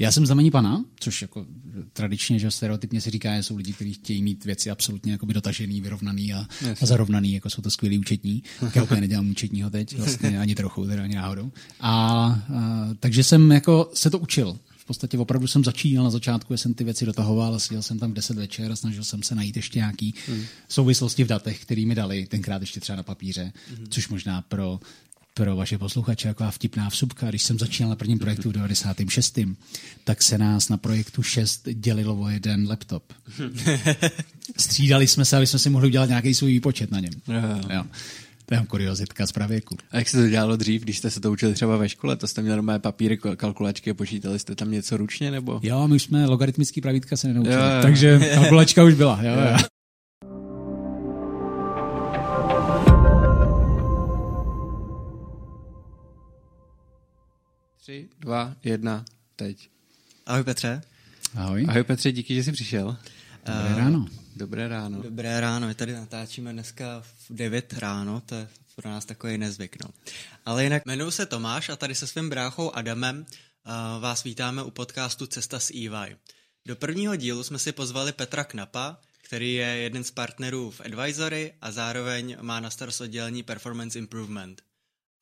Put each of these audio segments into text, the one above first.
Já jsem znamení pana, což jako tradičně, že stereotypně se říká, že jsou lidi, kteří chtějí mít věci absolutně jako dotažený, vyrovnaný a, a zarovnaný, jako jsou to skvělí účetní. Já úplně nedělám účetního teď, vlastně ani trochu, teda ani náhodou. A, a takže jsem jako se to učil podstatě opravdu jsem začínal na začátku, jsem ty věci dotahoval, seděl jsem tam v 10 večer a snažil jsem se najít ještě nějaký hmm. souvislosti v datech, které mi dali, tenkrát ještě třeba na papíře, hmm. což možná pro pro vaše posluchače jako vtipná vsupka. Když jsem začínal na prvním projektu v 96. tak se nás na projektu 6 dělilo o jeden laptop. Střídali jsme se, aby jsme si mohli udělat nějaký svůj výpočet na něm. Jo. To je kuriozitka z pravěku. A jak se to dělalo dřív, když jste se to učili třeba ve škole? To jste měli normálně papíry, kalkulačky a počítali jste tam něco ručně? nebo? Jo, my už jsme logaritmický pravítka se nenaučili. Jo, jo. Takže kalkulačka už byla. Jo, jo. Tři, dva, jedna, teď. Ahoj Petře. Ahoj. Ahoj Petře, díky, že jsi přišel. Dobré ráno. Dobré ráno. Dobré ráno, my tady natáčíme dneska v 9 ráno, to je pro nás takový nezvyk. No. Ale jinak jmenuji se Tomáš a tady se svým bráchou Adamem uh, vás vítáme u podcastu Cesta s EY. Do prvního dílu jsme si pozvali Petra Knapa, který je jeden z partnerů v Advisory a zároveň má na starost oddělení Performance Improvement.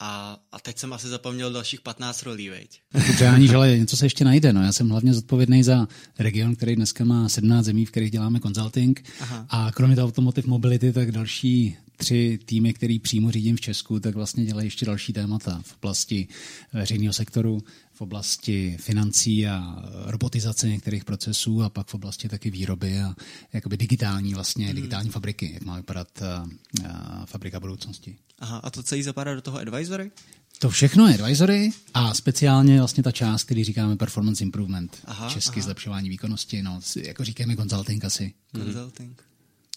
A, a teď jsem asi zapomněl dalších 15 rolí, veď? Přání, ale něco se ještě najde. No. Já jsem hlavně zodpovědný za region, který dneska má 17 zemí, v kterých děláme consulting. Aha. A kromě toho Automotive Mobility, tak další tři týmy, který přímo řídím v Česku, tak vlastně dělají ještě další témata v oblasti veřejného sektoru, v oblasti financí a robotizace některých procesů a pak v oblasti taky výroby a jakoby digitální vlastně, hmm. digitální fabriky, jak má vypadat uh, uh, fabrika budoucnosti. Aha, a to celý zapadá do toho advisory? To všechno je advisory a speciálně vlastně ta část, který říkáme performance improvement, aha, česky aha. zlepšování výkonnosti, no, jako říkáme consulting asi. Consulting.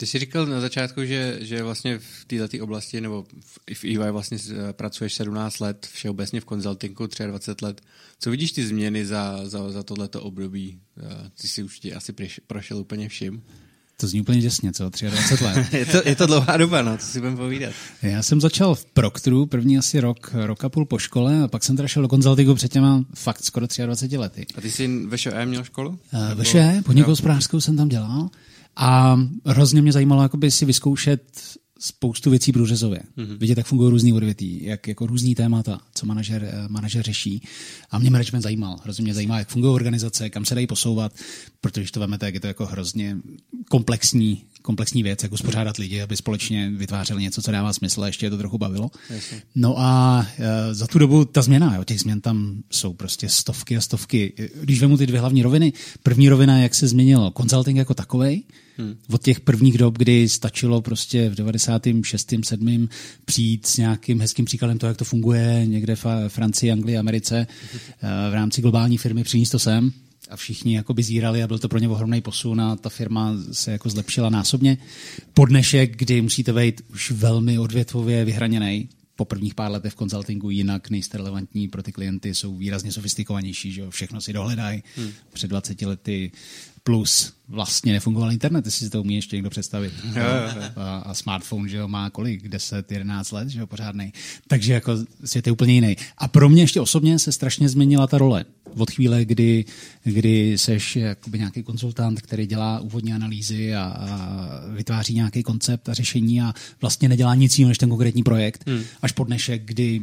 Ty jsi říkal na začátku, že, že vlastně v této oblasti, nebo v, v EY vlastně pracuješ 17 let, všeobecně v konzultingu 23 let. Co vidíš ty změny za, za, za tohleto období? Ty jsi už asi prošel úplně vším. To zní úplně děsně, co? 23 let. je, to, je to dlouhá doba, no, co si budeme povídat. Já jsem začal v Proctoru, první asi rok, rok a půl po škole a pak jsem teda šel do konzultingu před těma fakt skoro 23 lety. A ty jsi ve ŠE měl školu? Uh, ve ŠE, podnikovou jsem tam dělal. A hrozně mě zajímalo jakoby si vyzkoušet spoustu věcí průřezově. Mm-hmm. Vidět, jak fungují různý odvětví, jak jako různý témata, co manažer, eh, manažer řeší. A mě management zajímal. Hrozně mě zajímá, jak fungují organizace, kam se dají posouvat, protože když to vemete, jak je to jako hrozně komplexní, komplexní věc, jak uspořádat lidi, aby společně vytvářeli něco, co dává smysl a ještě je to trochu bavilo. Jasně. No a e, za tu dobu ta změna, jo, těch změn tam jsou prostě stovky a stovky. Když vemu ty dvě hlavní roviny, první rovina, jak se změnilo consulting jako takovej, Hmm. Od těch prvních dob, kdy stačilo prostě v 96. 7. přijít s nějakým hezkým příkladem toho, jak to funguje někde v Francii, Anglii, Americe, hmm. v rámci globální firmy přinést to sem a všichni jako by zírali a byl to pro ně ohromný posun a ta firma se jako zlepšila násobně. Po dnešek, kdy musíte být už velmi odvětvově vyhraněný, po prvních pár letech v konzultingu jinak nejste relevantní pro ty klienty, jsou výrazně sofistikovanější, že jo? všechno si dohledají. Hmm. Před 20 lety plus vlastně nefungoval internet, jestli si to umí ještě někdo představit. Jo, jo, jo. A, a smartphone, že jo, má kolik? 10, 11 let, že jo, pořádnej. Takže jako svět je úplně jiný. A pro mě ještě osobně se strašně změnila ta role. Od chvíle, kdy, kdy seš jakoby nějaký konzultant, který dělá úvodní analýzy a, a vytváří nějaký koncept a řešení a vlastně nedělá nic jiného než ten konkrétní projekt, hmm. až po dnešek, kdy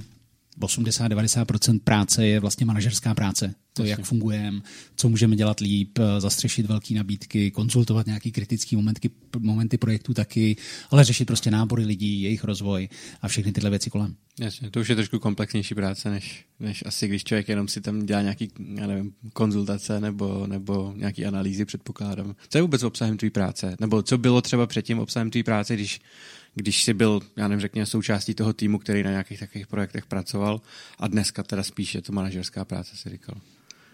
80-90% práce je vlastně manažerská práce. To, jak fungujeme, co můžeme dělat líp, zastřešit velké nabídky, konzultovat nějaký kritický momenty, momenty projektů taky, ale řešit prostě nábory lidí, jejich rozvoj a všechny tyhle věci kolem. Jasně, to už je trošku komplexnější práce, než, než asi když člověk jenom si tam dělá nějaký, já nevím, konzultace nebo, nebo nějaký analýzy, předpokládám. Co je vůbec obsahem tvé práce? Nebo co bylo třeba předtím obsahem tvé práce, když když jsi byl, já nevím, řekněme, součástí toho týmu, který na nějakých takových projektech pracoval a dneska teda spíš je to manažerská práce, si říkal.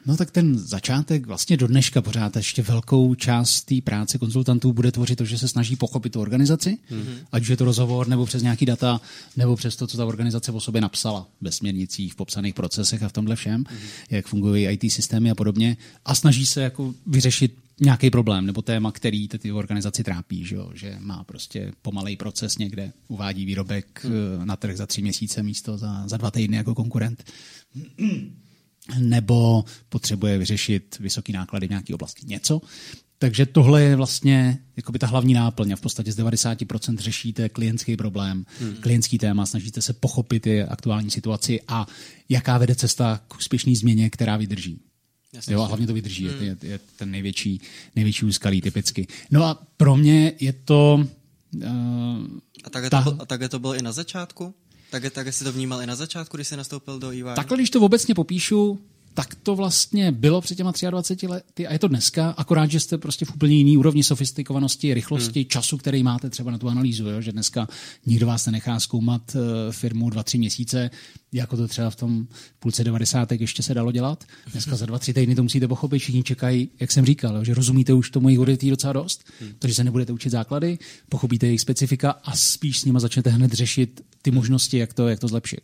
No tak ten začátek vlastně do dneška pořád ještě velkou část té práce konzultantů bude tvořit to, že se snaží pochopit tu organizaci, mm-hmm. ať už je to rozhovor, nebo přes nějaký data, nebo přes to, co ta organizace o sobě napsala ve směrnicích, v popsaných procesech a v tomhle všem, mm-hmm. jak fungují IT systémy a podobně. A snaží se jako vyřešit nějaký problém nebo téma, který ty organizaci trápí, že, jo? že má prostě pomalej proces někde, uvádí výrobek hmm. na trh za tři měsíce místo za, za dva týdny jako konkurent. Nebo potřebuje vyřešit vysoký náklady v nějaké oblasti. Něco. Takže tohle je vlastně jakoby ta hlavní náplň a v podstatě z 90% řešíte klientský problém, hmm. klientský téma, snažíte se pochopit je aktuální situaci a jaká vede cesta k úspěšné změně, která vydrží. Jo, a hlavně to vydrží, hmm. je, je ten největší, největší úskalí typicky. No a pro mě je to... Uh, a takhle ta... to, byl, a takhle to bylo i na začátku? Tak, tak jsi to vnímal i na začátku, když jsi nastoupil do EY? Takhle, když to obecně popíšu, tak to vlastně bylo před těma 23 lety a je to dneska, akorát, že jste prostě v úplně jiný úrovni sofistikovanosti, rychlosti, hmm. času, který máte třeba na tu analýzu, jo? že dneska nikdo vás nenechá zkoumat uh, firmu dva, tři měsíce, jako to třeba v tom půlce 90. ještě se dalo dělat. Dneska za dva, tři týdny to musíte pochopit, všichni čekají, jak jsem říkal, jo? že rozumíte už tomu jejich odvětví docela dost, hmm. takže se nebudete učit základy, pochopíte jejich specifika a spíš s nimi začnete hned řešit ty možnosti, jak to, jak to zlepšit.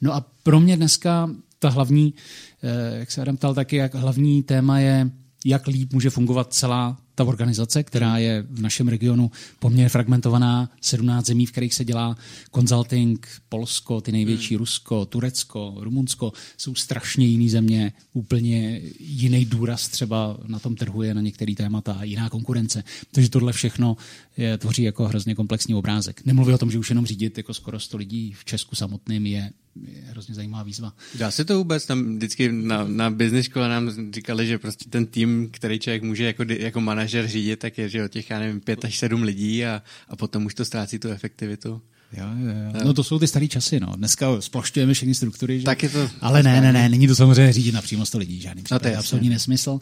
No a pro mě dneska ta hlavní, eh, jak se Adam ptal taky, jak hlavní téma je, jak líp může fungovat celá ta organizace, která je v našem regionu poměrně fragmentovaná, 17 zemí, v kterých se dělá consulting, Polsko, ty největší, hmm. Rusko, Turecko, Rumunsko, jsou strašně jiný země, úplně jiný důraz třeba na tom trhu je na některé témata, jiná konkurence. Takže tohle všechno je, tvoří jako hrozně komplexní obrázek. Nemluvím o tom, že už jenom řídit jako skoro 100 lidí v Česku samotným je, je hrozně zajímavá výzva. Dá se to vůbec? Tam vždycky na, na business škole nám říkali, že prostě ten tým, který člověk může jako, jako manažer řídit, tak je, že od těch, já nevím, pět až sedm lidí a, a potom už to ztrácí tu efektivitu. Jo, jo, jo. No to jsou ty staré časy, no. Dneska splošťujeme všechny struktury, že? Tak je to... Ale ne, ne, ne, není to samozřejmě řídit napřímo 100 lidí, žádný případ. No to je absolutní nesmysl. Uh,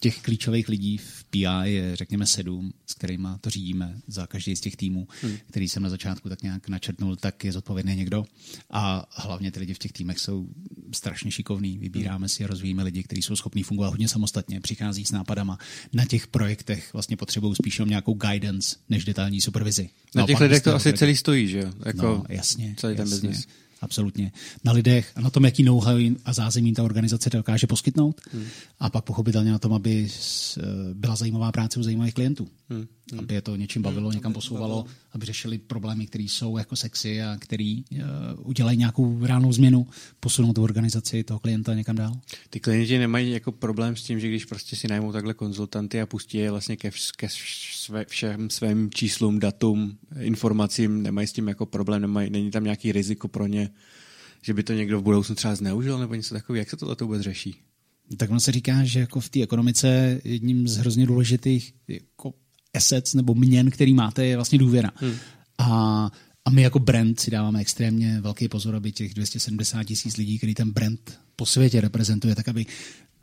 těch klíčových lidí v PI je, řekněme, sedm, s kterými to řídíme za každý z těch týmů, hmm. který jsem na začátku tak nějak načrtnul, tak je zodpovědný někdo. A hlavně ty lidi v těch týmech jsou strašně šikovní. Vybíráme si a rozvíjíme lidi, kteří jsou schopní fungovat hodně samostatně, přichází s nápadama. Na těch projektech vlastně potřebují spíš nějakou guidance než detailní supervizi. Na těch lidech to asi celý stojí, že jo? Jako no, jasně. Celý ten jasně. business. Absolutně. Na lidech a na tom, jaký know-how a zázemí ta organizace dokáže poskytnout. Hmm. A pak pochopitelně na tom, aby byla zajímavá práce u zajímavých klientů. Hmm. Hmm. Aby je to něčím bavilo, hmm. někam posouvalo, bavilo. aby řešili problémy, které jsou jako sexy a který uh, udělají nějakou reálnou změnu, posunou tu organizaci toho klienta někam dál. Ty klienti nemají jako problém s tím, že když prostě si najmou takhle konzultanty a pustí je vlastně ke, ke své, všem svým číslům, datům, informacím, nemají s tím jako problém, nemají, není tam nějaký riziko pro ně, že by to někdo v budoucnu třeba zneužil nebo něco takového. Jak se tohle vůbec řeší? Tak on se říká, že jako v té ekonomice jedním z hrozně důležitých jako assets nebo měn, který máte, je vlastně důvěra. Hmm. A, a my jako brand si dáváme extrémně velký pozor, aby těch 270 tisíc lidí, který ten brand po světě reprezentuje, tak aby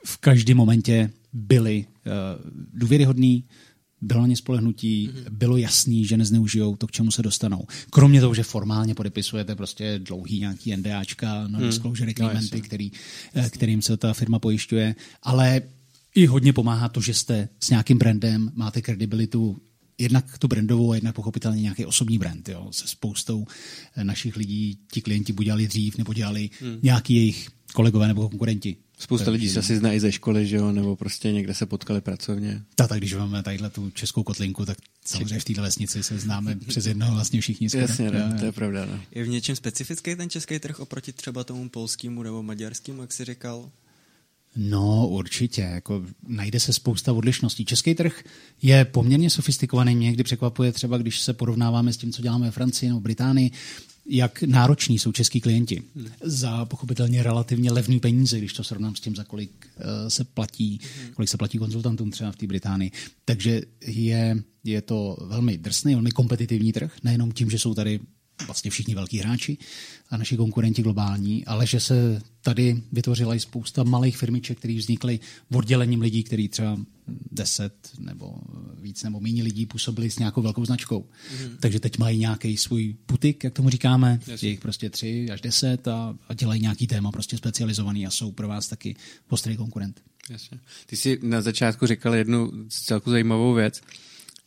v každém momentě byli uh, důvěryhodní, bylo na ně spolehnutí, mm-hmm. bylo jasný, že nezneužijou to, k čemu se dostanou. Kromě toho, že formálně podepisujete prostě dlouhý nějaký NDAčka, no disclosure mm. agreementy, no, který, eh, kterým se ta firma pojišťuje, ale i hodně pomáhá to, že jste s nějakým brandem, máte kredibilitu, jednak tu brandovou a jednak pochopitelně nějaký osobní brand. Jo. Se spoustou eh, našich lidí ti klienti buď dělali dřív, nebo dělali hmm. nějaký jejich kolegové nebo konkurenti. Spousta Takže, lidí se asi zná i ze školy, že jo, nebo prostě někde se potkali pracovně. Ta, tak když máme tadyhle tu českou kotlinku, tak samozřejmě v této vesnici se známe přes jednoho vlastně všichni skoro. Jasně, no, to je pravda. No. Je v něčem specifický ten český trh oproti třeba tomu polskému nebo maďarskému, jak jsi říkal? No, určitě. Jako najde se spousta odlišností. Český trh je poměrně sofistikovaný. Mě někdy překvapuje třeba, když se porovnáváme s tím, co děláme ve Francii nebo Británii, jak nároční jsou český klienti hmm. za pochopitelně relativně levný peníze, když to srovnám s tím, za kolik uh, se platí, hmm. kolik se platí konzultantům třeba v té Británii. Takže je, je to velmi drsný, velmi kompetitivní trh, nejenom tím, že jsou tady vlastně všichni velkí hráči a naši konkurenti globální, ale že se tady vytvořila i spousta malých firmiček, které vznikly v oddělením lidí, který třeba 10 nebo víc nebo méně lidí působili s nějakou velkou značkou. Mm. Takže teď mají nějaký svůj putik, jak tomu říkáme, Jasně. je jich prostě 3 až 10 a, a dělají nějaký téma prostě specializovaný a jsou pro vás taky ostrý konkurent. Jasně. Ty jsi na začátku říkal jednu celku zajímavou věc.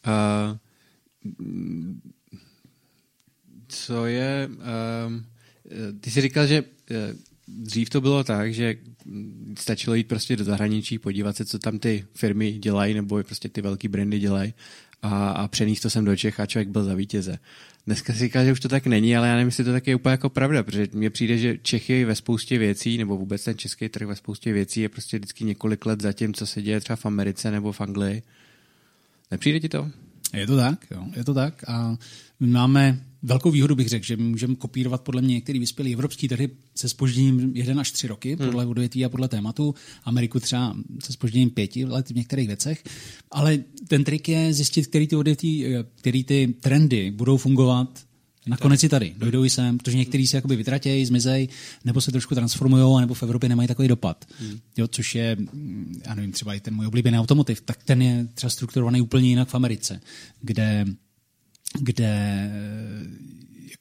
Uh, co je... Um, ty jsi říkal, že eh, dřív to bylo tak, že stačilo jít prostě do zahraničí, podívat se, co tam ty firmy dělají, nebo prostě ty velké brandy dělají a, a přenést to sem do Čech a člověk byl za vítěze. Dneska si říká, že už to tak není, ale já nevím, jestli to tak je úplně jako pravda, protože mně přijde, že Čechy ve spoustě věcí, nebo vůbec ten český trh ve spoustě věcí je prostě vždycky několik let za tím, co se děje třeba v Americe nebo v Anglii. Nepřijde ti to? Je to tak, jo, je to tak. A my máme velkou výhodu, bych řekl, že můžeme kopírovat podle mě některý vyspělý evropský trhy se spožděním 1 až 3 roky, hmm. podle odvětví a podle tématu. Ameriku třeba se spožděním 5 let v některých věcech. Ale ten trik je zjistit, který ty odvětví, který ty trendy budou fungovat Nakonec i tady, dojdou i sem, protože někteří se jakoby vytratějí, zmizejí, nebo se trošku transformují, nebo v Evropě nemají takový dopad. Hmm. Jo, což je, já nevím, třeba i ten můj oblíbený automotiv, tak ten je třeba strukturovaný úplně jinak v Americe, kde kde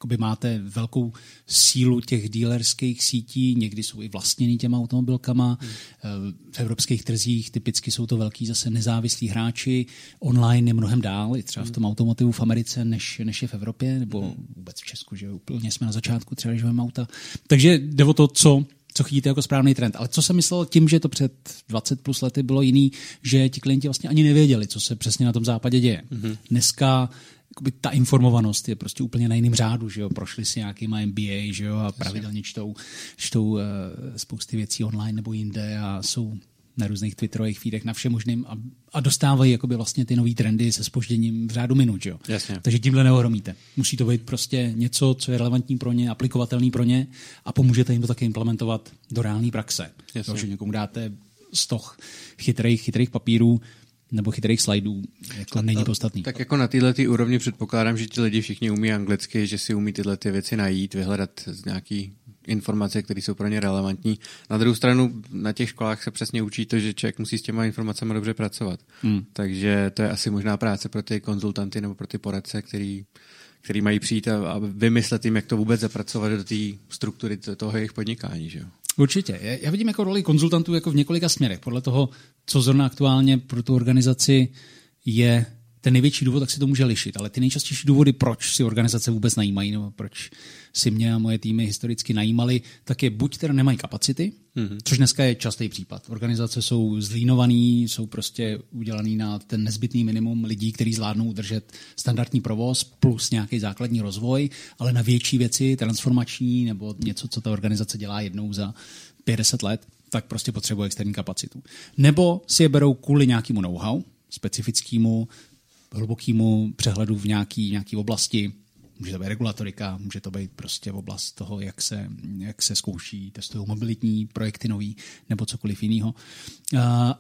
jakoby máte velkou sílu těch dílerských sítí, někdy jsou i vlastněný těma automobilkama. Hmm. V evropských trzích typicky jsou to velký zase nezávislí hráči. Online je mnohem dál, i třeba v tom automotivu v Americe, než, než je v Evropě, nebo hmm. vůbec v Česku, že úplně jsme na začátku třeba, že auta. Takže jde o to, co co chytíte jako správný trend. Ale co jsem myslel tím, že to před 20 plus lety bylo jiný, že ti klienti vlastně ani nevěděli, co se přesně na tom západě děje. Mm-hmm. Dneska jakoby ta informovanost je prostě úplně na jiném řádu, že jo, prošli si nějakýma MBA, že jo, a pravidelně čtou, čtou uh, spousty věcí online nebo jinde a jsou na různých twitterových feedech, na všem možným a, a dostávají jakoby vlastně ty nové trendy se spožděním v řádu minut. Jo? Jasně. Takže tímhle neohromíte. Musí to být prostě něco, co je relevantní pro ně, aplikovatelný pro ně a pomůžete jim to také implementovat do reálné praxe. Jasně. že někomu dáte stoch chytrých, chytrých papírů, nebo chytrých slajdů jako není podstatný. Tak jako na tyhle ty úrovni předpokládám, že ti lidi všichni umí anglicky, že si umí tyhle ty věci najít, vyhledat z nějaký informace, které jsou pro ně relevantní. Na druhou stranu na těch školách se přesně učí to, že člověk musí s těma informacemi dobře pracovat. Hmm. Takže to je asi možná práce pro ty konzultanty nebo pro ty poradce, který, který mají přijít a, a vymyslet jim, jak to vůbec zapracovat do té struktury toho jejich podnikání. Že jo? Určitě. Já vidím jako roli konzultantů jako v několika směrech. Podle toho, co zrovna aktuálně pro tu organizaci je ten největší důvod, tak se to může lišit. Ale ty nejčastější důvody, proč si organizace vůbec najímají, nebo proč si mě a moje týmy historicky najímali, tak je buď teda nemají kapacity, mm-hmm. což dneska je častý případ. Organizace jsou zlínovaný, jsou prostě udělaný na ten nezbytný minimum lidí, kteří zvládnou udržet standardní provoz plus nějaký základní rozvoj, ale na větší věci, transformační nebo něco, co ta organizace dělá jednou za 50 let, tak prostě potřebuje externí kapacitu. Nebo si je berou kvůli nějakému know-how, specifickému, hlubokému přehledu v nějaké nějaký oblasti, Může to být regulatorika, může to být prostě v oblast toho, jak se, jak se zkouší, testují mobilitní projekty nový, nebo cokoliv jiného.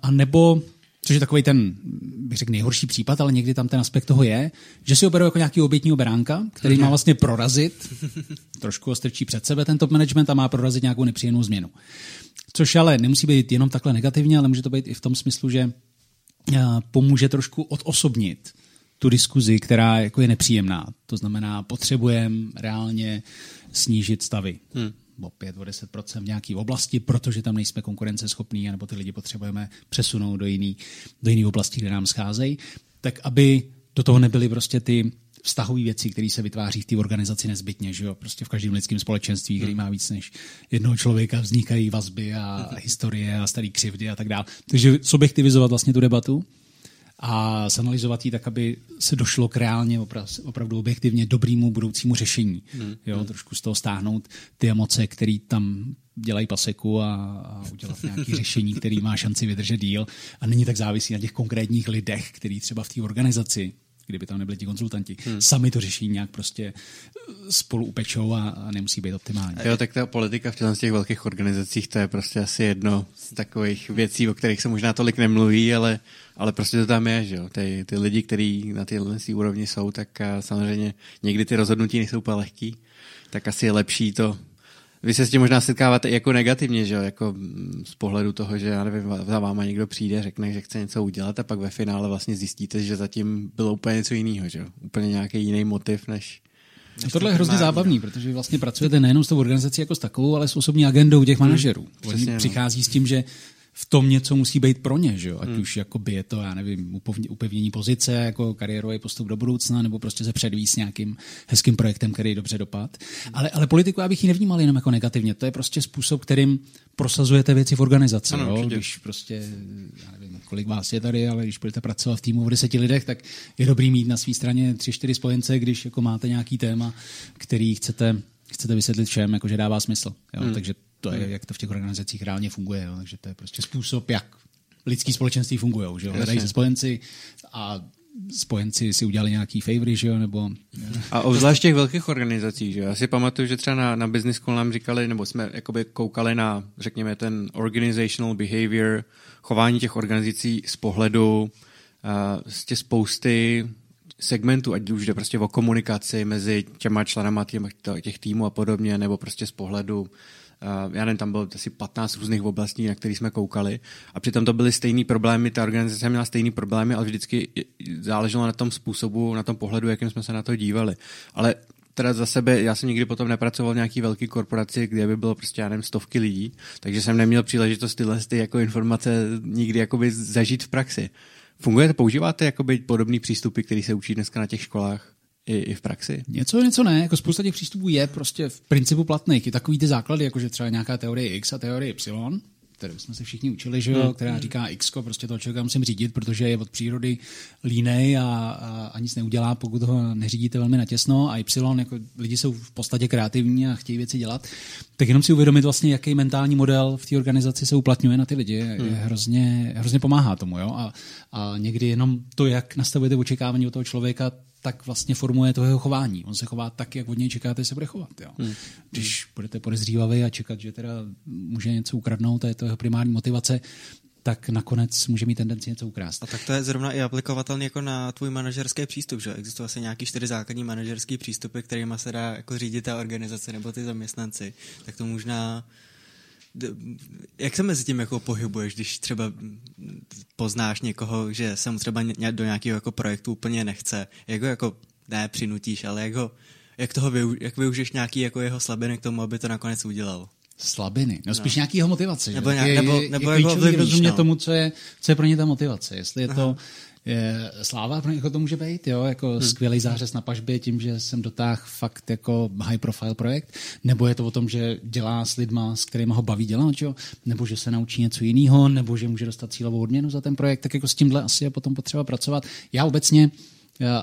A nebo Což je takový ten, bych řekl, nejhorší případ, ale někdy tam ten aspekt toho je, že si oberou jako nějaký obětního beránka, který má vlastně prorazit, trošku ostrčí před sebe ten top management a má prorazit nějakou nepříjemnou změnu. Což ale nemusí být jenom takhle negativně, ale může to být i v tom smyslu, že pomůže trošku odosobnit tu diskuzi, která jako je nepříjemná. To znamená, potřebujeme reálně snížit stavy. Hmm o 5 o 10% v nějaké oblasti, protože tam nejsme konkurenceschopní, nebo ty lidi potřebujeme přesunout do jiné do jiný oblasti, kde nám scházejí, tak aby do toho nebyly prostě ty vztahové věci, které se vytváří v té organizaci nezbytně, že jo? Prostě v každém lidském společenství, který hmm. má víc než jednoho člověka, vznikají vazby a historie a staré křivdy a tak dále. Takže subjektivizovat vlastně tu debatu a zanalizovat ji tak, aby se došlo k reálně opravdu objektivně dobrýmu budoucímu řešení. Hmm. Jo, hmm. trošku z toho stáhnout ty emoce, které tam dělají paseku a, a udělat nějaké řešení, který má šanci vydržet díl a není tak závisí na těch konkrétních lidech, který třeba v té organizaci kdyby tam nebyli ti konzultanti, hmm. sami to řeší nějak prostě spolu upečou a, a nemusí být optimální. Jo, tak ta politika v těch velkých organizacích, to je prostě asi jedno z takových věcí, o kterých se možná tolik nemluví, ale, ale prostě to tam je, že jo. Ty, ty lidi, kteří na téhle úrovni jsou, tak samozřejmě někdy ty rozhodnutí nejsou úplně lehký, tak asi je lepší to vy se s tím možná setkáváte jako negativně, že jo? Jako mm, z pohledu toho, že já nevím, za váma někdo přijde, řekne, že chce něco udělat a pak ve finále vlastně zjistíte, že zatím bylo úplně něco jiného, že jo? Úplně nějaký jiný motiv, než, než Tohle je hrozně zábavný, protože vy vlastně pracujete nejenom s tou organizací jako s takovou, ale s osobní agendou těch manažerů. Hmm, Oni přichází s tím, že v tom něco musí být pro ně, že jo? ať hmm. už jakoby je to, já nevím, upevnění pozice, jako kariérový postup do budoucna, nebo prostě se předvíst nějakým hezkým projektem, který dobře dopad. Hmm. Ale, ale politiku já bych ji nevnímal jenom jako negativně, to je prostě způsob, kterým prosazujete věci v organizaci. Ano, jo? Když prostě, já nevím, kolik vás je tady, ale když budete pracovat v týmu v deseti lidech, tak je dobrý mít na své straně tři, čtyři spojence, když jako máte nějaký téma, který chcete, chcete vysvětlit všem, jako že dává smysl. Jo? Hmm. Takže to je, hmm. jak to v těch organizacích reálně funguje. Jo? Takže to je prostě způsob, jak lidský společenství fungují. Že jo? Hledají se spojenci a spojenci si udělali nějaký favory, že jo, nebo... A obzvlášť těch velkých organizací, že jo. Já si pamatuju, že třeba na, na Business School nám říkali, nebo jsme jakoby koukali na, řekněme, ten organizational behavior, chování těch organizací z pohledu uh, z těch spousty segmentů, ať už jde prostě o komunikaci mezi těma členama těch, těch týmů a podobně, nebo prostě z pohledu já nevím, tam bylo asi 15 různých oblastí, na které jsme koukali a přitom to byly stejný problémy, ta organizace měla stejný problémy, ale vždycky záleželo na tom způsobu, na tom pohledu, jakým jsme se na to dívali. Ale teda za sebe, já jsem nikdy potom nepracoval v nějaký velký korporaci, kde by bylo prostě, já nevím, stovky lidí, takže jsem neměl příležitost tyhle ty jako informace nikdy jakoby zažít v praxi. Fungujete, používáte jakoby podobný přístupy, který se učí dneska na těch školách? I, i v praxi? Něco, něco ne. Jako spousta těch přístupů je prostě v principu platných. I takový ty základy, jako že třeba nějaká teorie X a teorie Y, kterou jsme se všichni učili, že jo, hmm. která říká X, prostě toho člověka musím řídit, protože je od přírody línej a, a, a nic neudělá, pokud ho neřídíte velmi natěsno a Y, jako lidi jsou v podstatě kreativní a chtějí věci dělat, tak jenom si uvědomit vlastně, jaký mentální model v té organizaci se uplatňuje na ty lidi, hmm. je hrozně, hrozně pomáhá tomu, jo, a, a někdy jenom to, jak nastavujete očekávání od toho člověka, tak vlastně formuje to jeho chování. On se chová tak, jak od něj čekáte, se bude chovat. Jo. Hmm. Když budete podezřívavý a čekat, že teda může něco ukradnout, a je to jeho primární motivace, tak nakonec může mít tendenci něco ukrást. A tak to je zrovna i aplikovatelné jako na tvůj manažerský přístup, že existují asi nějaký čtyři základní manažerský přístupy, kterými se dá jako řídit ta organizace nebo ty zaměstnanci. Tak to možná jak se mezi tím jako pohybuješ, když třeba poznáš někoho, že se mu třeba do nějakého jako projektu úplně nechce, jak ho jako ne přinutíš, ale jak ho, jak toho využ, jak využiješ nějaký jako jeho slabiny k tomu, aby to nakonec udělal? Slabiny, no spíš no. nějaký jeho motivace. Nebo, nějak, nebo, je, nebo je jako rozumět no. tomu, co je, co je pro ně ta motivace. Jestli je Aha. to je, sláva pro někoho to může být, jo, jako hmm. skvělý zářez na pažbě tím, že jsem dotáhl fakt jako high profile projekt, nebo je to o tom, že dělá s lidma, s kterými ho baví dělat, jo, nebo že se naučí něco jiného, nebo že může dostat cílovou odměnu za ten projekt, tak jako s tímhle asi je potom potřeba pracovat. Já obecně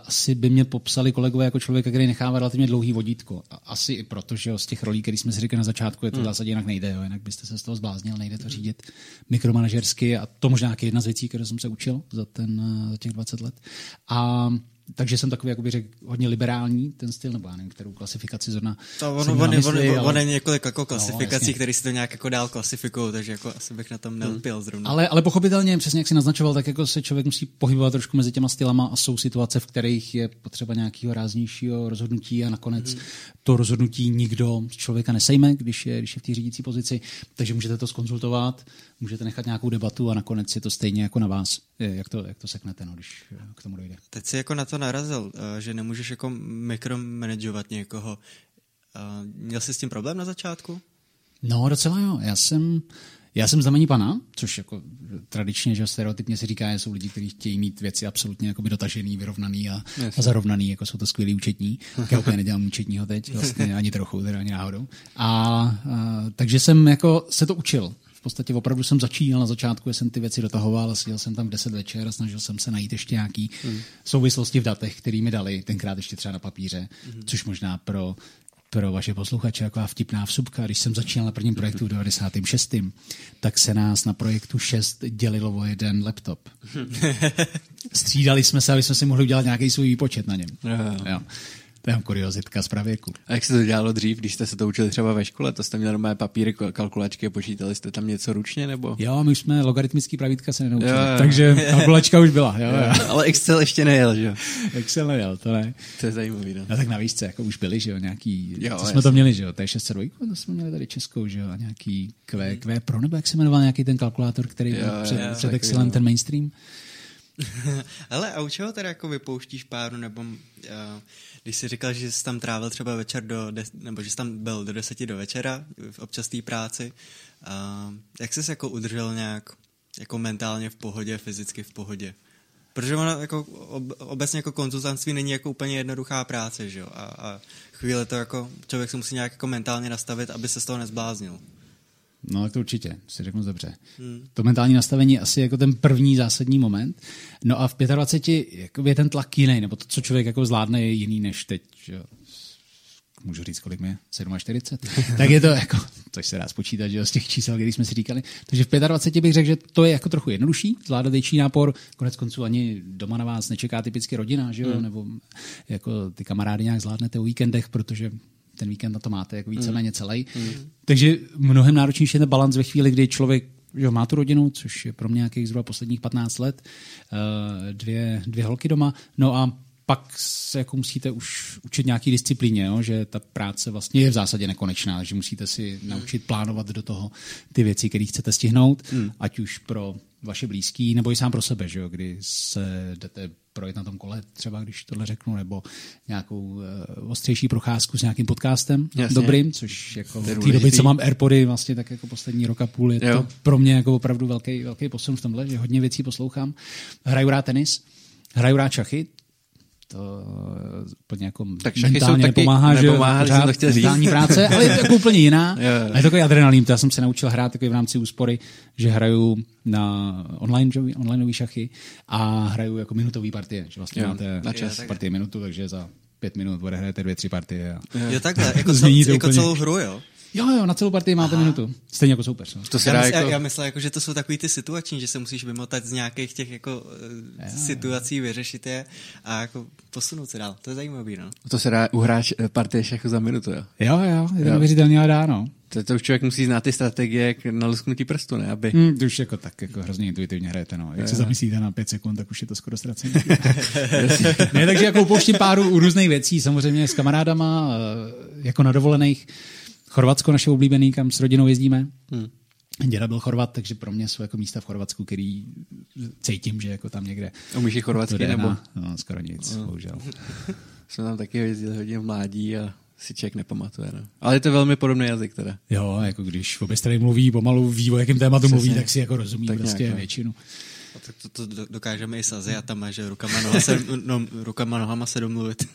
asi by mě popsali kolegové jako člověka, který nechává relativně dlouhý vodítko. Asi i proto, že z těch rolí, které jsme si řekli na začátku, je to hmm. zásadě jinak nejde, jo. jinak byste se z toho zbláznil, nejde to řídit mikromanažersky a to možná jedna z věcí, které jsem se učil za, ten, za těch 20 let. A takže jsem takový, jak bych řekl, hodně liberální ten styl, nebo já nevím, kterou klasifikaci zrovna to ono, on, mysli, on, on, ale... je několik jako no, klasifikací, no, které si to nějak jako dál klasifikují, takže jako asi bych na tom neupil hmm. zrovna. Ale, ale pochopitelně, přesně jak si naznačoval, tak jako se člověk musí pohybovat trošku mezi těma stylama a jsou situace, v kterých je potřeba nějakého ráznějšího rozhodnutí a nakonec hmm. to rozhodnutí nikdo z člověka nesejme, když je, když je v té řídící pozici, takže můžete to skonzultovat, můžete nechat nějakou debatu a nakonec je to stejně jako na vás, jak to, jak to seknete, no, když k tomu dojde. Teď si jako na to narazil, eh, že nemůžeš jako mikromanagovat někoho. Eh, měl jsi s tím problém na začátku? No, docela jo. Já jsem, já jsem znamení pana, což jako tradičně, že stereotypně se říká, že jsou lidi, kteří chtějí mít věci absolutně jakoby dotažený, vyrovnaný a, a zarovnaný, jako jsou to skvělí účetní. Já úplně nedělám účetního teď, vlastně ani trochu, teda ani náhodou. A, a takže jsem jako se to učil v podstatě opravdu jsem začínal na začátku, jsem ty věci dotahoval a seděl jsem tam v 10 večer a snažil jsem se najít ještě nějaký hmm. souvislosti v datech, které mi dali, tenkrát ještě třeba na papíře, hmm. což možná pro pro vaše posluchače taková vtipná vsupka. Když jsem začínal na prvním projektu v 96. tak se nás na projektu 6 dělilo o jeden laptop. Střídali jsme se, aby jsme si mohli udělat nějaký svůj výpočet na něm. Jo. To je kuriozitka z pravěku. A jak se to dělalo dřív, když jste se to učili třeba ve škole? To jste měli normální papíry, kalkulačky a počítali jste tam něco ručně, nebo? Jo, my jsme logaritmický pravítka se nenaučili, jo, jo. takže kalkulačka už byla. Jo, jo. Jo. Ale Excel ještě nejel, že jo? Excel nejel, to ne. To je zajímavý, no. no tak na výšce, jako už byli, že jo, nějaký, jo, co jsme to měli, že jo, to je 602, to jsme měli tady českou, že jo, a nějaký Q, Q Pro, nebo jak se jmenoval nějaký ten kalkulátor, který jo, byl před, jo, před Excelem, ten mainstream. Ale a u čeho teda jako vypouštíš páru, nebo uh, když jsi říkal, že jsi tam trávil třeba večer do, de, nebo že jsi tam byl do deseti do večera v občas té práci, uh, jak jsi se jako udržel nějak jako mentálně v pohodě, fyzicky v pohodě? Protože ono jako ob, obecně jako konzultantství není jako úplně jednoduchá práce, že jo? A, a chvíli to jako člověk se musí nějak jako mentálně nastavit, aby se z toho nezbláznil. No, to určitě, si řeknu dobře. Hmm. To mentální nastavení je asi jako ten první zásadní moment. No a v 25 jako je ten tlak jiný, nebo to, co člověk jako zvládne, je jiný než teď. Že? Můžu říct, kolik mi je? 47? tak je to jako, což se dá spočítat, že z těch čísel, který jsme si říkali. Takže v 25 bych řekl, že to je jako trochu jednodušší, zvládat větší nápor. Konec konců ani doma na vás nečeká typicky rodina, že jo? Hmm. nebo jako ty kamarády nějak zvládnete o víkendech, protože ten víkend na to máte jako víceméně mm. celý. Mm. Takže mnohem náročnější je ten balans ve chvíli, kdy člověk že má tu rodinu, což je pro mě nějakých zhruba posledních 15 let, eh, dvě, dvě holky doma, no a pak se jako musíte už učit nějaký disciplíně, jo? že ta práce vlastně je v zásadě nekonečná, že musíte si naučit plánovat do toho ty věci, které chcete stihnout, hmm. ať už pro vaše blízký, nebo i sám pro sebe, že jo? kdy se jdete projet na tom kole, třeba když tohle řeknu, nebo nějakou uh, ostřejší procházku s nějakým podcastem Jasně. dobrým, což jako v té doby, co mám Airpody, vlastně tak jako poslední rok a půl, je jo. to pro mě jako opravdu velký, velký posun v tomhle, že hodně věcí poslouchám. Hraju rád tenis, hraju rád šachy, to úplně jako tak mentálně taky nepomáhá, že pořád to chtěl říct. práce, ale je to jako úplně jiná. A je takový adrenalin, to já jsem se naučil hrát takový v rámci úspory, že hraju na online, online šachy a hraju jako minutový partie, že vlastně jo, máte na čas partie minutu, takže za pět minut odehrajete dvě, tři partie. A jo, takhle, jako, cel, jako celou hru, jo? Jo, jo, na celou partii máte Aha. minutu. Stejně jako soupeř. No. To se já, dá mysl, jako... já myslím, jako, že to jsou takový ty situační, že se musíš vymotat z nějakých těch jako, já, eh, situací, vyřešit je a jako posunout se dál. To je zajímavý, no. To se dá uhrát eh, partie šachu za minutu, jo? Jo, jo, je to neuvěřitelně, ale dá, no. To, to už člověk musí znát ty strategie na lusknutí prstu, ne? Aby... Hmm, to už jako tak jako hrozně intuitivně hrajete, no. Jak se zamyslíte na pět sekund, tak už je to skoro ztracené. ne, takže jako upouštím páru u různých věcí, samozřejmě s kamarádama, eh, jako na dovolených Chorvatsko naše oblíbený, kam s rodinou jezdíme. Hmm. Děda byl Chorvat, takže pro mě jsou jako místa v Chorvatsku, který cítím, že jako tam někde. Umíš i chorvatsky nebo? Na, no, skoro nic, no. bohužel. Jsme tam taky jezdili hodně v mládí a si člověk nepamatuje. No. Ale je to velmi podobný jazyk teda. Jo, jako když obě strany mluví, pomalu ví, o jakém tématu Přesně. mluví, tak si jako rozumí tak prostě nějak, no. většinu. A tak to, to dokážeme i s Aziatama, že rukama, noha se, no, rukama nohama se domluvit.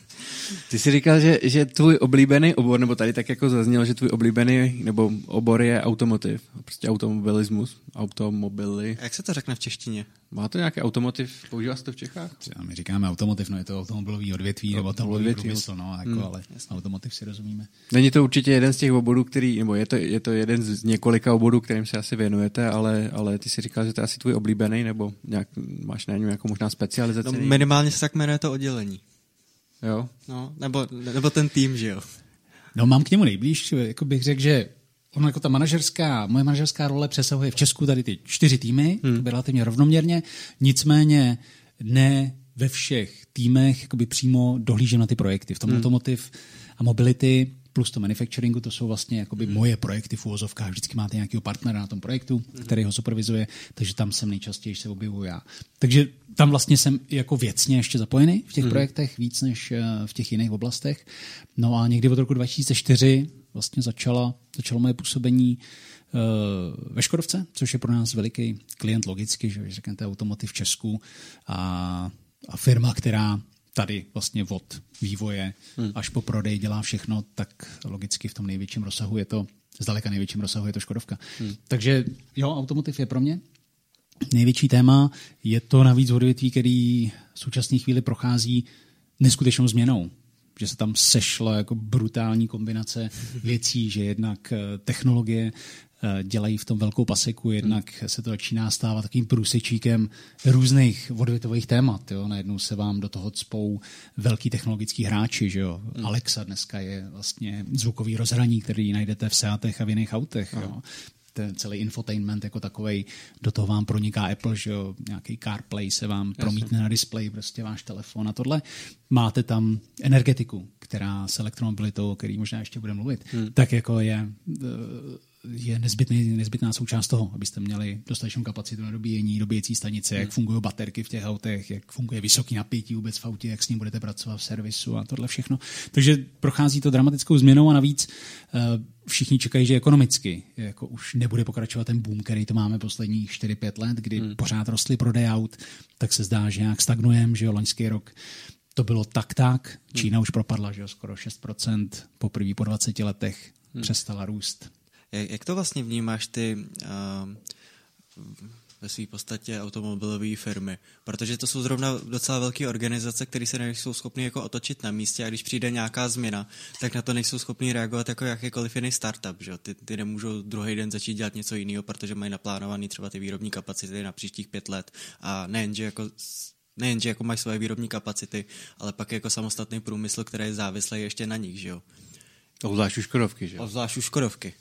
Ty jsi říkal, že, že tvůj oblíbený obor, nebo tady tak jako zaznělo, že tvůj oblíbený nebo obor je automotiv, prostě automobilismus, automobily. Jak se to řekne v češtině? Má to nějaký automotiv? Používá se to v Čechách? Třeba my říkáme automotiv, no je to automobilový odvětví, nebo automobilový odvětví, průmysl, no, jako, hmm, ale jasný. automotiv si rozumíme. Není to určitě jeden z těch oborů, který, nebo je to, je to jeden z několika oborů, kterým se asi věnujete, ale, ale ty si říkal, že to je asi tvůj oblíbený, nebo nějak, máš na něm nějakou možná specializaci? No, minimálně se tak jmenuje to oddělení. Jo? No, nebo, nebo ten tým, že jo? No mám k němu nejblíž, jako bych řekl, že ono jako ta manažerská, moje manažerská role přesahuje v Česku tady ty čtyři týmy, hmm. relativně rovnoměrně, nicméně ne ve všech týmech jakoby přímo dohlížím na ty projekty. V tom hmm. automotiv a mobility plus to manufacturingu, to jsou vlastně jakoby hmm. moje projekty v úvozovkách. Vždycky máte nějakého partnera na tom projektu, hmm. který ho supervizuje, takže tam jsem nejčastěji se objevuju já. Takže tam vlastně jsem jako věcně ještě zapojený v těch hmm. projektech víc než eh, v těch jiných oblastech. No a někdy od roku 2004 vlastně začala, začalo moje působení uh, ve Škodovce, což je pro nás veliký klient logicky, že řeknete automotiv v Česku a, a firma, která tady vlastně od vývoje hmm. až po prodej dělá všechno, tak logicky v tom největším rozsahu je to, zdaleka největším rozsahu je to Škodovka. Hmm. Takže jo, automotiv je pro mě největší téma. Je to navíc odvětví, který v současné chvíli prochází neskutečnou změnou že se tam sešla jako brutální kombinace věcí, že jednak eh, technologie dělají v tom velkou paseku, jednak se to začíná stávat takovým průsečíkem různých odvětových témat. Jo. Najednou se vám do toho cpou velký technologický hráči. Že jo. Hmm. Alexa dneska je vlastně zvukový rozhraní, který najdete v Seatech a v jiných autech. Jo ten celý infotainment jako takový, do toho vám proniká Apple, že jo, nějaký CarPlay se vám Jasně. promítne na display, prostě váš telefon a tohle. Máte tam energetiku, která s elektromobilitou, o který možná ještě bude mluvit, hmm. tak jako je uh, je nezbytný, nezbytná součást toho, abyste měli dostatečnou kapacitu na dobíjení, dobíjecí stanice, hmm. jak fungují baterky v těch autech, jak funguje vysoký napětí vůbec v autě, jak s ním budete pracovat v servisu a tohle všechno. Takže prochází to dramatickou změnou a navíc uh, všichni čekají, že ekonomicky jako už nebude pokračovat ten boom, který to máme posledních 4-5 let, kdy hmm. pořád rostly prodej aut, tak se zdá, že nějak stagnujeme, že jo, loňský rok to bylo tak tak. Čína hmm. už propadla, že jo, skoro 6%, poprvé po 20 letech hmm. přestala růst. Jak, jak to vlastně vnímáš ty uh, ve své podstatě automobilové firmy? Protože to jsou zrovna docela velké organizace, které se nejsou schopny jako otočit na místě a když přijde nějaká změna, tak na to nejsou schopni reagovat jako jakýkoliv jiný startup. Že? Ty, ty nemůžou druhý den začít dělat něco jiného, protože mají naplánovaný třeba ty výrobní kapacity na příštích pět let a nejen, že jako nejenže jako mají svoje výrobní kapacity, ale pak jako samostatný průmysl, který je závislý ještě na nich, že jo. Obzvlášť u Škodovky, že jo. Obzvlášť u Škodovky.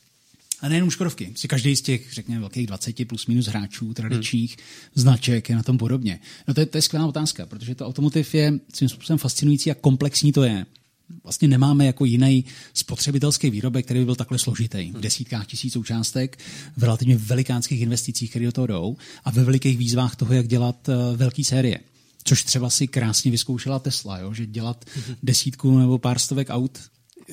A nejenom Škodovky. Si každý z těch, řekněme, velkých 20 plus minus hráčů tradičních hmm. značek je na tom podobně. No to je, to je skvělá otázka, protože to automotiv je svým způsobem fascinující a komplexní to je. Vlastně nemáme jako jiný spotřebitelský výrobek, který by byl takhle složitý. V desítkách tisíc součástek, v relativně velikánských investicích, které do toho jdou a ve velikých výzvách toho, jak dělat uh, velké série. Což třeba si krásně vyzkoušela Tesla, jo? že dělat mm-hmm. desítku nebo pár stovek aut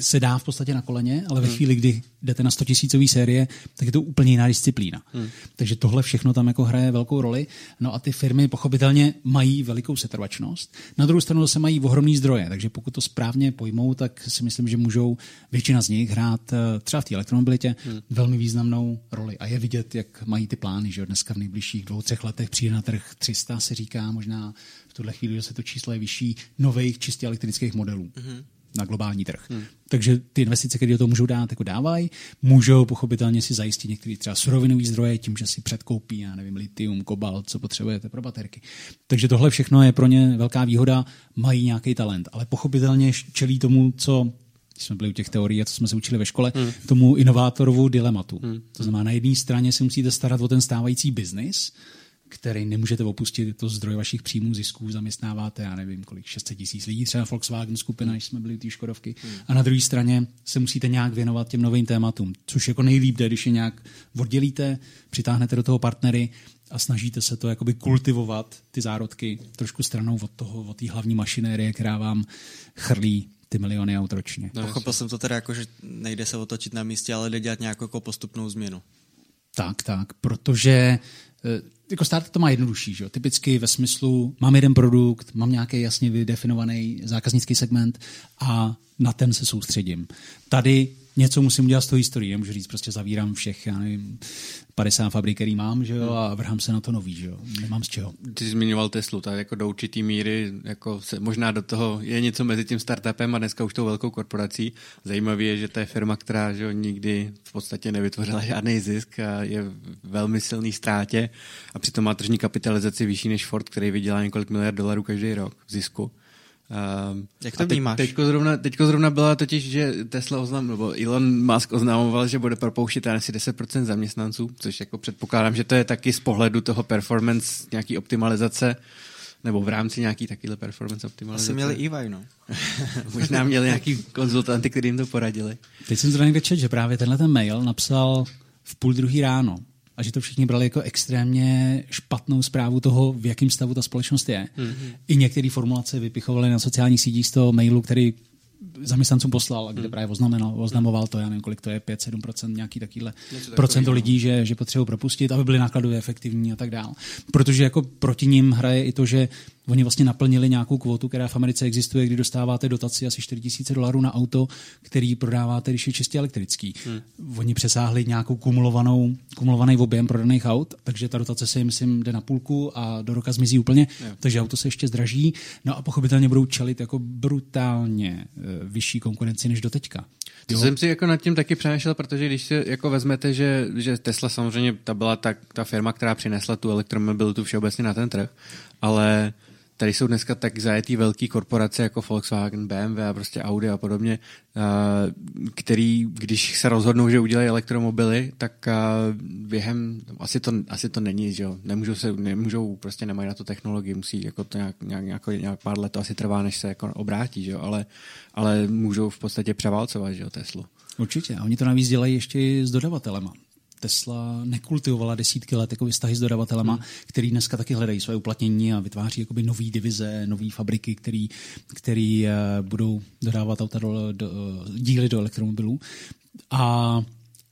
se dá v podstatě na koleně, ale ve hmm. chvíli, kdy jdete na 100 tisícový série, tak je to úplně jiná disciplína. Hmm. Takže tohle všechno tam jako hraje velkou roli. No a ty firmy pochopitelně mají velikou setrvačnost. Na druhou stranu zase mají ohromný zdroje, takže pokud to správně pojmou, tak si myslím, že můžou většina z nich hrát eh, třeba v té elektromobilitě hmm. velmi významnou roli. A je vidět, jak mají ty plány, že dneska v nejbližších dvou, třech letech přijde na trh 300, se říká, možná v tuhle chvíli, že se to číslo je vyšší, nových čistě elektrických modelů. Hmm na globální trh. Hmm. Takže ty investice, které do toho můžou dát, jako dávají, můžou pochopitelně si zajistit některé třeba surovinové zdroje tím, že si předkoupí, já nevím, litium, kobalt, co potřebujete pro baterky. Takže tohle všechno je pro ně velká výhoda, mají nějaký talent, ale pochopitelně čelí tomu, co když jsme byli u těch teorií a co jsme se učili ve škole, hmm. tomu inovátorovu dilematu. Hmm. To znamená, na jedné straně se musíte starat o ten stávající biznis, který nemůžete opustit, je to zdroj vašich příjmů, zisků, zaměstnáváte, já nevím, kolik, 600 tisíc lidí, třeba Volkswagen skupina, když jsme byli u té Škodovky. Hmm. A na druhé straně se musíte nějak věnovat těm novým tématům, což jako nejlíp jde, když je nějak oddělíte, přitáhnete do toho partnery a snažíte se to jakoby kultivovat, ty zárodky, trošku stranou od toho, od té hlavní mašinérie, která vám chrlí ty miliony aut ročně. No, Pochopil jsem to teda jako, že nejde se otočit na místě, ale jde dělat nějakou jako postupnou změnu. Tak, tak, protože Eh, jako start to má jednodušší, že jo? typicky ve smyslu mám jeden produkt, mám nějaký jasně vydefinovaný zákaznický segment a na ten se soustředím. Tady něco musím udělat z toho historii, nemůžu říct, prostě zavírám všech, já nevím, 50 fabrik, který mám, že jo, a vrhám se na to nový, že jo, nemám z čeho. Ty jsi zmiňoval Teslu, tak jako do určitý míry, jako se, možná do toho je něco mezi tím startupem a dneska už tou velkou korporací. Zajímavé je, že to je firma, která že jo, nikdy v podstatě nevytvořila žádný zisk a je velmi silný ztrátě a přitom má tržní kapitalizaci vyšší než Ford, který vydělá několik miliard dolarů každý rok v zisku. Um, Jak to vnímáš? Teď, teďko, zrovna, teďko zrovna byla totiž, že Tesla oznam, nebo Elon Musk oznamoval, že bude propouštět asi 10% zaměstnanců, což jako předpokládám, že to je taky z pohledu toho performance nějaký optimalizace, nebo v rámci nějaký takovýhle performance optimalizace. Asi měli EY, no. Možná měli nějaký konzultanty, kteří jim to poradili. Teď jsem zrovna někde čet, že právě tenhle ten mail napsal v půl druhý ráno a že to všichni brali jako extrémně špatnou zprávu toho, v jakém stavu ta společnost je. Mm-hmm. I některé formulace vypichovaly na sociálních sítích z toho mailu, který zaměstnancům poslal, kde hmm. právě oznamenal, oznamoval to, já nevím, kolik to je, 5-7%, nějaký takýhle procento no. lidí, že, že potřebují propustit, aby byly nákladově efektivní a tak dále. Protože jako proti ním hraje i to, že Oni vlastně naplnili nějakou kvotu, která v Americe existuje, kdy dostáváte dotaci asi 4 000 dolarů na auto, který prodáváte, když je čistě elektrický. Hmm. Oni přesáhli nějakou kumulovanou, kumulovaný objem prodaných aut, takže ta dotace se jim, myslím, jde na půlku a do roka zmizí úplně, yeah. takže auto se ještě zdraží. No a pochopitelně budou čelit jako brutálně e, vyšší konkurenci než doteďka. To jsem si jako nad tím taky přemýšlel, protože když si jako vezmete, že, že Tesla samozřejmě ta byla ta, ta firma, která přinesla tu elektromobilitu všeobecně na ten trh, ale tady jsou dneska tak zajetý velký korporace jako Volkswagen, BMW a prostě Audi a podobně, který, když se rozhodnou, že udělají elektromobily, tak během, asi to, asi to není, že jo, nemůžou se, nemůžou, prostě nemají na to technologii, musí jako to nějak, nějak, nějak, nějak pár let to asi trvá, než se jako obrátí, že jo, ale, ale můžou v podstatě převálcovat, že jo, Teslu. Určitě. A oni to navíc dělají ještě s dodavatelema. Tesla nekultivovala desítky let jako vztahy s dodavatelema, hmm. který dneska taky hledají své uplatnění a vytváří jakoby nové divize, nové fabriky, který, který uh, budou dodávat auta do, do, díly do elektromobilů. A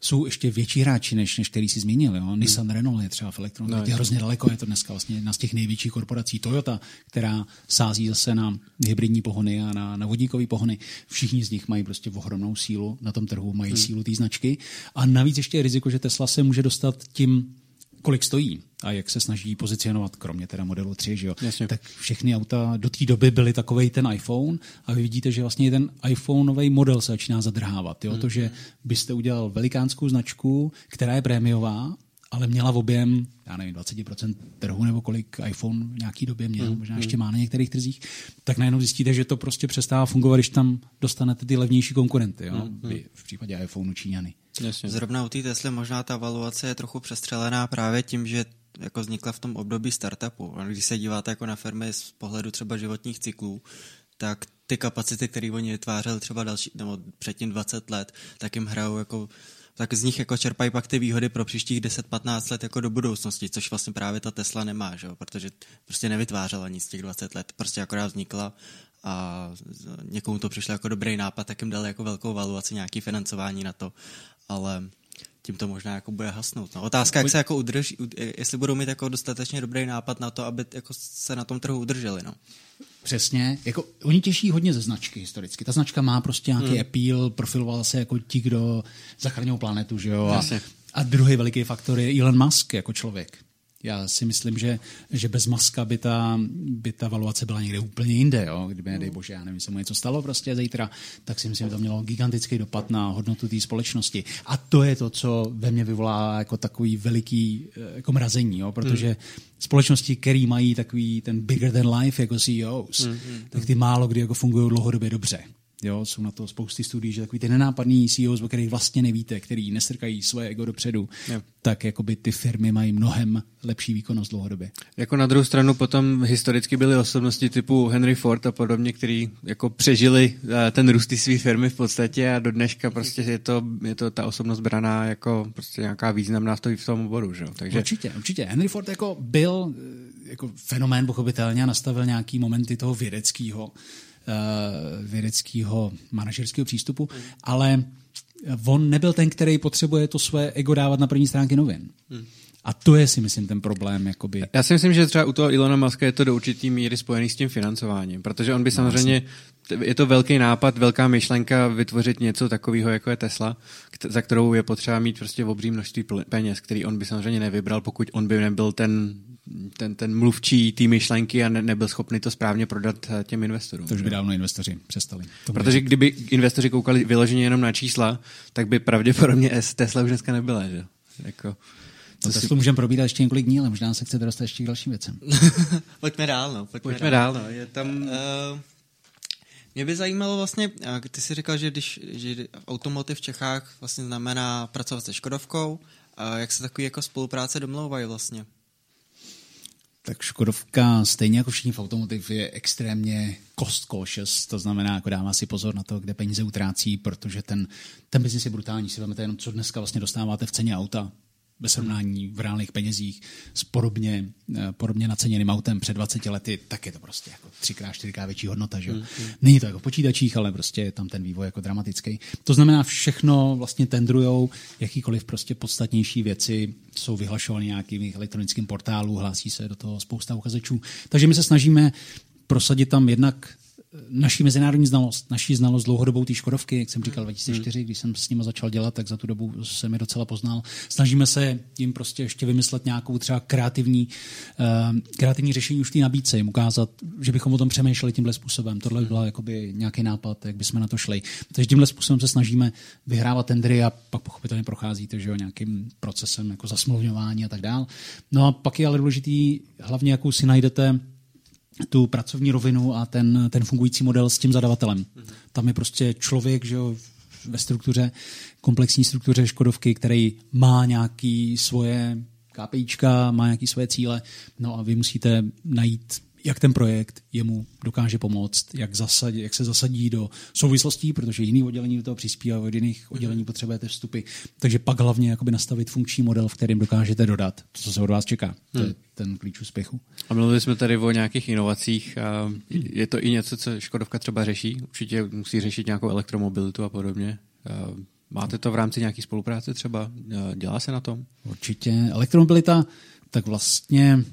jsou ještě větší hráči, než, než který si zmínil. Jo? Hmm. Nissan Renault je třeba v elektronice, no, je hrozně daleko, je to dneska vlastně jedna z těch největších korporací. Toyota, která sází zase na hybridní pohony a na, na vodíkové pohony. Všichni z nich mají prostě ohromnou sílu na tom trhu, mají hmm. sílu té značky. A navíc ještě je riziko, že Tesla se může dostat tím kolik stojí a jak se snaží pozicionovat, kromě teda modelu 3, že jo? Jasně. tak všechny auta do té doby byly takový ten iPhone a vy vidíte, že vlastně ten iPhoneový model se začíná zadrhávat. Jo? Hmm. To, že byste udělal velikánskou značku, která je prémiová, ale měla v objem, já nevím, 20% trhu nebo kolik iPhone v nějaký době měl, hmm. možná ještě má na některých trzích, tak najednou zjistíte, že to prostě přestává fungovat, když tam dostanete ty levnější konkurenty. Jo? Hmm. V případě iPhoneu Číňany. Jasně. Zrovna u té Tesly možná ta valuace je trochu přestřelená právě tím, že jako vznikla v tom období startupu. Když se díváte jako na firmy z pohledu třeba životních cyklů, tak ty kapacity, které oni vytvářeli třeba další, nebo předtím 20 let, tak jim hrajou jako tak z nich jako čerpají pak ty výhody pro příštích 10-15 let jako do budoucnosti, což vlastně právě ta Tesla nemá, že protože prostě nevytvářela nic těch 20 let, prostě akorát vznikla a někomu to přišlo jako dobrý nápad, tak jim dali jako velkou valuaci, nějaký financování na to, ale tím to možná jako bude hasnout. No. Otázka, jak se jako udrží, jestli budou mít jako dostatečně dobrý nápad na to, aby jako se na tom trhu udrželi. No. Přesně. Jako, oni těší hodně ze značky historicky. Ta značka má prostě nějaký hmm. appeal, profilovala se jako ti, kdo zachraňují planetu, že jo? A, a druhý veliký faktor je Elon Musk jako člověk. Já si myslím, že, že bez maska by ta, by ta valuace byla někde úplně jinde. Jo? Kdyby, nedej bože, já nevím, se mu něco stalo prostě zítra, tak si myslím, že to mělo gigantický dopad na hodnotu té společnosti. A to je to, co ve mně vyvolá jako takový veliký eh, jako mrazení, jo? protože hmm. společnosti, které mají takový ten bigger than life jako CEOs, hmm, hmm, tak ty málo kdy jako fungují dlouhodobě dobře. Jo, jsou na to spousty studií, že takový ty nenápadný CEOs, o kterých vlastně nevíte, který nestrkají svoje ego dopředu, jo. tak jakoby ty firmy mají mnohem lepší výkonnost dlouhodobě. Jako na druhou stranu potom historicky byly osobnosti typu Henry Ford a podobně, který jako přežili eh, ten růst své firmy v podstatě a do dneška prostě je to, je to ta osobnost braná jako prostě nějaká významná stojí v tom oboru. Že? Takže... Určitě, určitě. Henry Ford jako byl eh, jako fenomén pochopitelně a nastavil nějaký momenty toho vědeckého vědeckého manažerského přístupu, hmm. ale on nebyl ten, který potřebuje to své ego dávat na první stránky novin. Hmm. A to je si myslím ten problém. Jakoby. Já si myslím, že třeba u toho Ilona Muska je to do určitý míry spojený s tím financováním, protože on by no, samozřejmě, je to velký nápad, velká myšlenka vytvořit něco takového, jako je Tesla, za kterou je potřeba mít prostě obří množství peněz, který on by samozřejmě nevybral, pokud on by nebyl ten ten, ten mluvčí té myšlenky a ne, nebyl schopný to správně prodat eh, těm investorům. To už by dávno investoři přestali. To Protože kdyby investoři koukali vyloženě jenom na čísla, tak by pravděpodobně Tesla už dneska nebyla. Že? Jako, to si... můžeme probírat ještě několik dní, ale možná se chcete dostat ještě k dalším věcem. pojďme dál, no. Pojďme, pojďme dál. dál, no. Je tam... Uh... Mě by zajímalo vlastně, ty jsi říkal, že když že automotiv v Čechách vlastně znamená pracovat se Škodovkou, a jak se takový jako spolupráce domlouvají vlastně? tak Škodovka, stejně jako všichni v automotiv, je extrémně cost cautious, to znamená, jako dává si pozor na to, kde peníze utrácí, protože ten, ten biznis je brutální. Si vezmete jenom, co dneska vlastně dostáváte v ceně auta, ve srovnání v reálných penězích s podobně, eh, podobně naceněným autem před 20 lety, tak je to prostě jako třikrát, čtyřikrát větší hodnota. Že? Mm, mm. Není to jako v počítačích, ale prostě je tam ten vývoj jako dramatický. To znamená, všechno vlastně tendrujou, jakýkoliv prostě podstatnější věci jsou vyhlašovány nějakým elektronickým portálu, hlásí se do toho spousta uchazečů. Takže my se snažíme prosadit tam jednak naší mezinárodní znalost, naší znalost dlouhodobou té Škodovky, jak jsem říkal 2004, hmm. když jsem s nimi začal dělat, tak za tu dobu se mi docela poznal. Snažíme se jim prostě ještě vymyslet nějakou třeba kreativní, uh, kreativní řešení už té nabídce, jim ukázat, že bychom o tom přemýšleli tímhle způsobem. Tohle by byla jakoby nějaký nápad, jak bychom na to šli. Takže tímhle způsobem se snažíme vyhrávat tendry a pak pochopitelně procházíte že jo, nějakým procesem jako zasmluvňování a tak dál. No a pak je ale důležitý, hlavně jakou si najdete tu pracovní rovinu a ten, ten fungující model s tím zadavatelem. Mm-hmm. Tam je prostě člověk, že jo, ve struktuře, komplexní struktuře Škodovky, který má nějaký svoje KPIčka, má nějaké svoje cíle, no a vy musíte najít jak ten projekt jemu dokáže pomoct, jak, zasadí, jak se zasadí do souvislostí, protože jiný oddělení do toho přispívá, od jiných oddělení potřebujete vstupy. Takže pak hlavně jakoby nastavit funkční model, v kterém dokážete dodat to, co se od vás čeká. To je hmm. ten klíč úspěchu. A mluvili jsme tady o nějakých inovacích. A je to i něco, co Škodovka třeba řeší? Určitě musí řešit nějakou elektromobilitu a podobně. Máte to v rámci nějaké spolupráce třeba? Dělá se na tom? Určitě. Elektromobilita, tak vlastně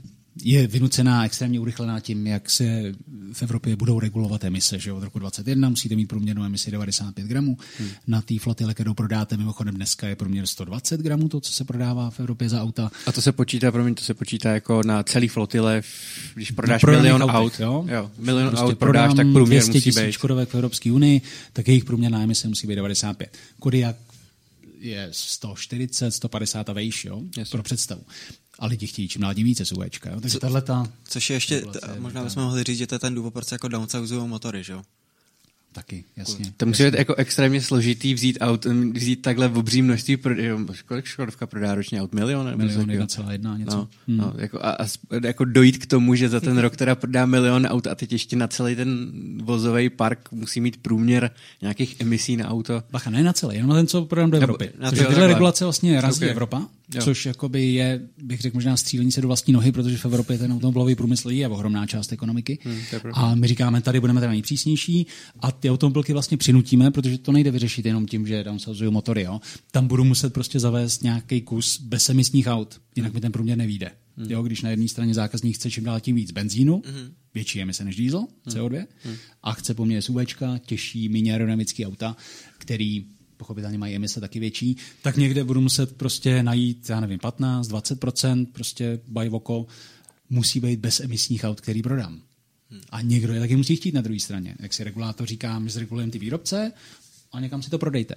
je vynucená, extrémně urychlená tím, jak se v Evropě budou regulovat emise. Že od roku 2021 musíte mít průměrnou emisi 95 gramů. Hmm. Na té flotile, kterou prodáte, mimochodem dneska je průměr 120 gramů, to, co se prodává v Evropě za auta. A to se počítá, promiň, to se počítá jako na celý flotile, když prodáš milion autech, aut, jo? Jo, milion prostě aut prodáš, tak průměr 200 musí být. v Evropské unii, tak jejich průměrná emise musí být 95. Kodiak je 140, 150 a vejš, jo? Yes. pro představu a lidi chtějí čím dál tím více SUVčka. Jo? Takže tahle ta... Což je ještě, možná bychom mohli říct, že to je ten důvod, proč jako downsizují motory, že jo? Taky, jasně. To musí být jako extrémně složitý vzít aut, vzít takhle v obří množství, pro, kolik Škodovka prodá ročně aut? Milion? Milion, jedna celá jedna, něco. No, hmm. no, jako, a, a, jako dojít k tomu, že za ten rok teda prodá milion aut a teď ještě na celý ten vozový park musí mít průměr nějakých emisí na auto. Bacha, ne na celý, jenom na ten, co prodám do Evropy. Na Což tyhle regulace vlastně razí okay. Evropa, jo. což jakoby je, bych řekl, možná střílení se do vlastní nohy, protože v Evropě ten automobilový průmysl je ohromná část ekonomiky. Hmm, a my říkáme, tady budeme teda nejpřísnější a ty automobilky vlastně přinutíme, protože to nejde vyřešit jenom tím, že downsizují motory. Jo. Tam budu muset prostě zavést nějaký kus bezemisních aut, jinak mi ten průměr nevíde. Hmm. Jo, když na jedné straně zákazník chce čím dál tím víc benzínu, hmm. větší emise než diesel, CO2, hmm. a chce po mně SUV, těžší, méně aerodynamické auta, který pochopitelně mají emise taky větší, tak někde budu muset prostě najít, já nevím, 15, 20%, prostě by voko, musí být bez emisních aut, který prodám. A někdo je taky musí chtít na druhé straně. Jak si regulátor říká, my zregulujeme ty výrobce a někam si to prodejte.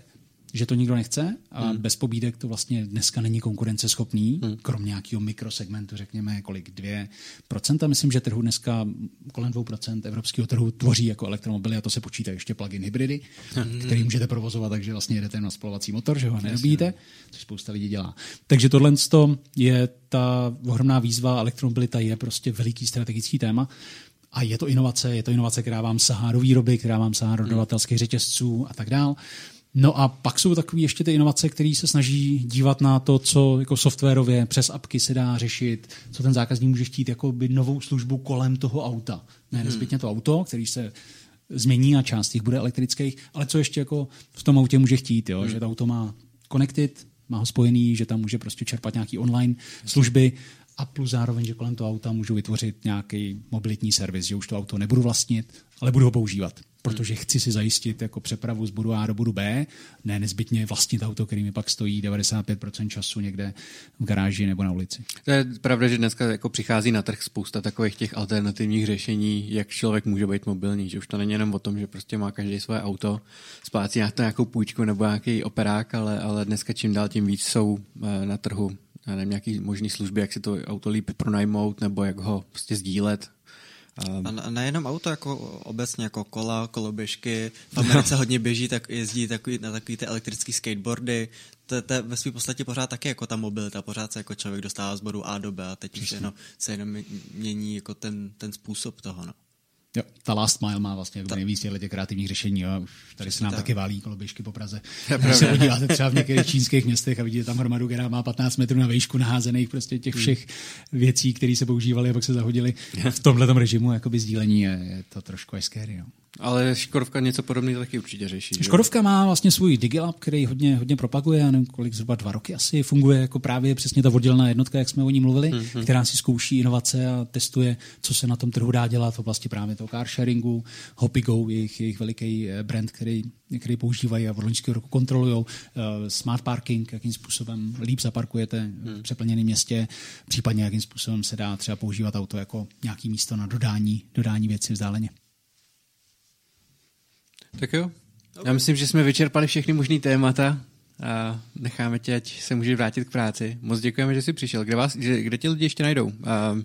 Že to nikdo nechce a hmm. bez pobídek to vlastně dneska není konkurenceschopný, hmm. kromě nějakého mikrosegmentu, řekněme, kolik 2%. Myslím, že trhu dneska kolem 2% evropského trhu tvoří jako elektromobily a to se počítá ještě plug-in hybridy, hmm. který můžete provozovat, takže vlastně jedete na spalovací motor, že ho nerobíte, což spousta lidí dělá. Takže tohle je ta ohromná výzva, elektromobilita je prostě veliký strategický téma a je to inovace, je to inovace, která vám sahá do výroby, která vám sahá do hmm. dodavatelských řetězců a tak dál. No a pak jsou takové ještě ty inovace, které se snaží dívat na to, co jako softwarově přes apky se dá řešit, co ten zákazník může chtít jako by novou službu kolem toho auta. Ne hmm. nezbytně to auto, který se změní a část těch bude elektrických, ale co ještě jako v tom autě může chtít, jo? Hmm. že to auto má connected, má ho spojený, že tam může prostě čerpat nějaký online služby a plus zároveň, že kolem toho auta můžu vytvořit nějaký mobilitní servis, že už to auto nebudu vlastnit, ale budu ho používat, protože chci si zajistit jako přepravu z bodu A do bodu B, ne nezbytně vlastnit auto, který mi pak stojí 95% času někde v garáži nebo na ulici. To je pravda, že dneska jako přichází na trh spousta takových těch alternativních řešení, jak člověk může být mobilní, že už to není jenom o tom, že prostě má každý svoje auto, spácí nějakou půjčku nebo nějaký operák, ale, ale dneska čím dál tím víc jsou eh, na trhu já nevím, nějaký možný služby, jak si to auto líp pronajmout, nebo jak ho prostě sdílet. A nejenom auto, jako obecně jako kola, koloběžky. V Americe hodně běží, tak jezdí takový, na takový ty elektrické skateboardy. To, to je ve své podstatě pořád taky jako ta mobilita. Pořád se jako člověk dostává z bodu A do B a teď už jenom, se jenom mění jako ten, ten způsob toho. No. Jo, ta last mile má vlastně ta... nejvíc těch kreativních řešení. Jo. Už tady se nám taky válí koloběžky po Praze. Když se podíváte třeba v některých čínských městech a vidíte tam hromadu, která má 15 metrů na výšku naházených prostě těch hmm. všech věcí, které se používaly a pak se zahodily v tomhle režimu jakoby sdílení je, je to trošku až scary. Jo. Ale Škodovka něco podobného taky určitě řeší. Škodovka jo? má vlastně svůj Digilab, který hodně, hodně propaguje, já nevím, kolik zhruba dva roky asi funguje jako právě přesně ta oddělená jednotka, jak jsme o ní mluvili, mm-hmm. která si zkouší inovace a testuje, co se na tom trhu dá dělat v oblasti právě toho car sharingu. Hopigo, jejich, jejich veliký eh, brand, který, který používají a v loňského roku kontrolují. Uh, smart parking, jakým způsobem líp zaparkujete v přeplněném městě, případně jakým způsobem se dá třeba používat auto jako nějaký místo na dodání, dodání věci vzdáleně. Tak jo. Okay. Já myslím, že jsme vyčerpali všechny možné témata a necháme tě, ať se může vrátit k práci. Moc děkujeme, že jsi přišel. Kde, vás, kde, tě lidi ještě najdou? A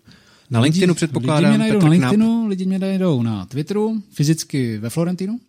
na LinkedInu předpokládám. Lidi mě najdou na LinkedInu, lidi mě najdou na Twitteru, fyzicky ve Florentinu,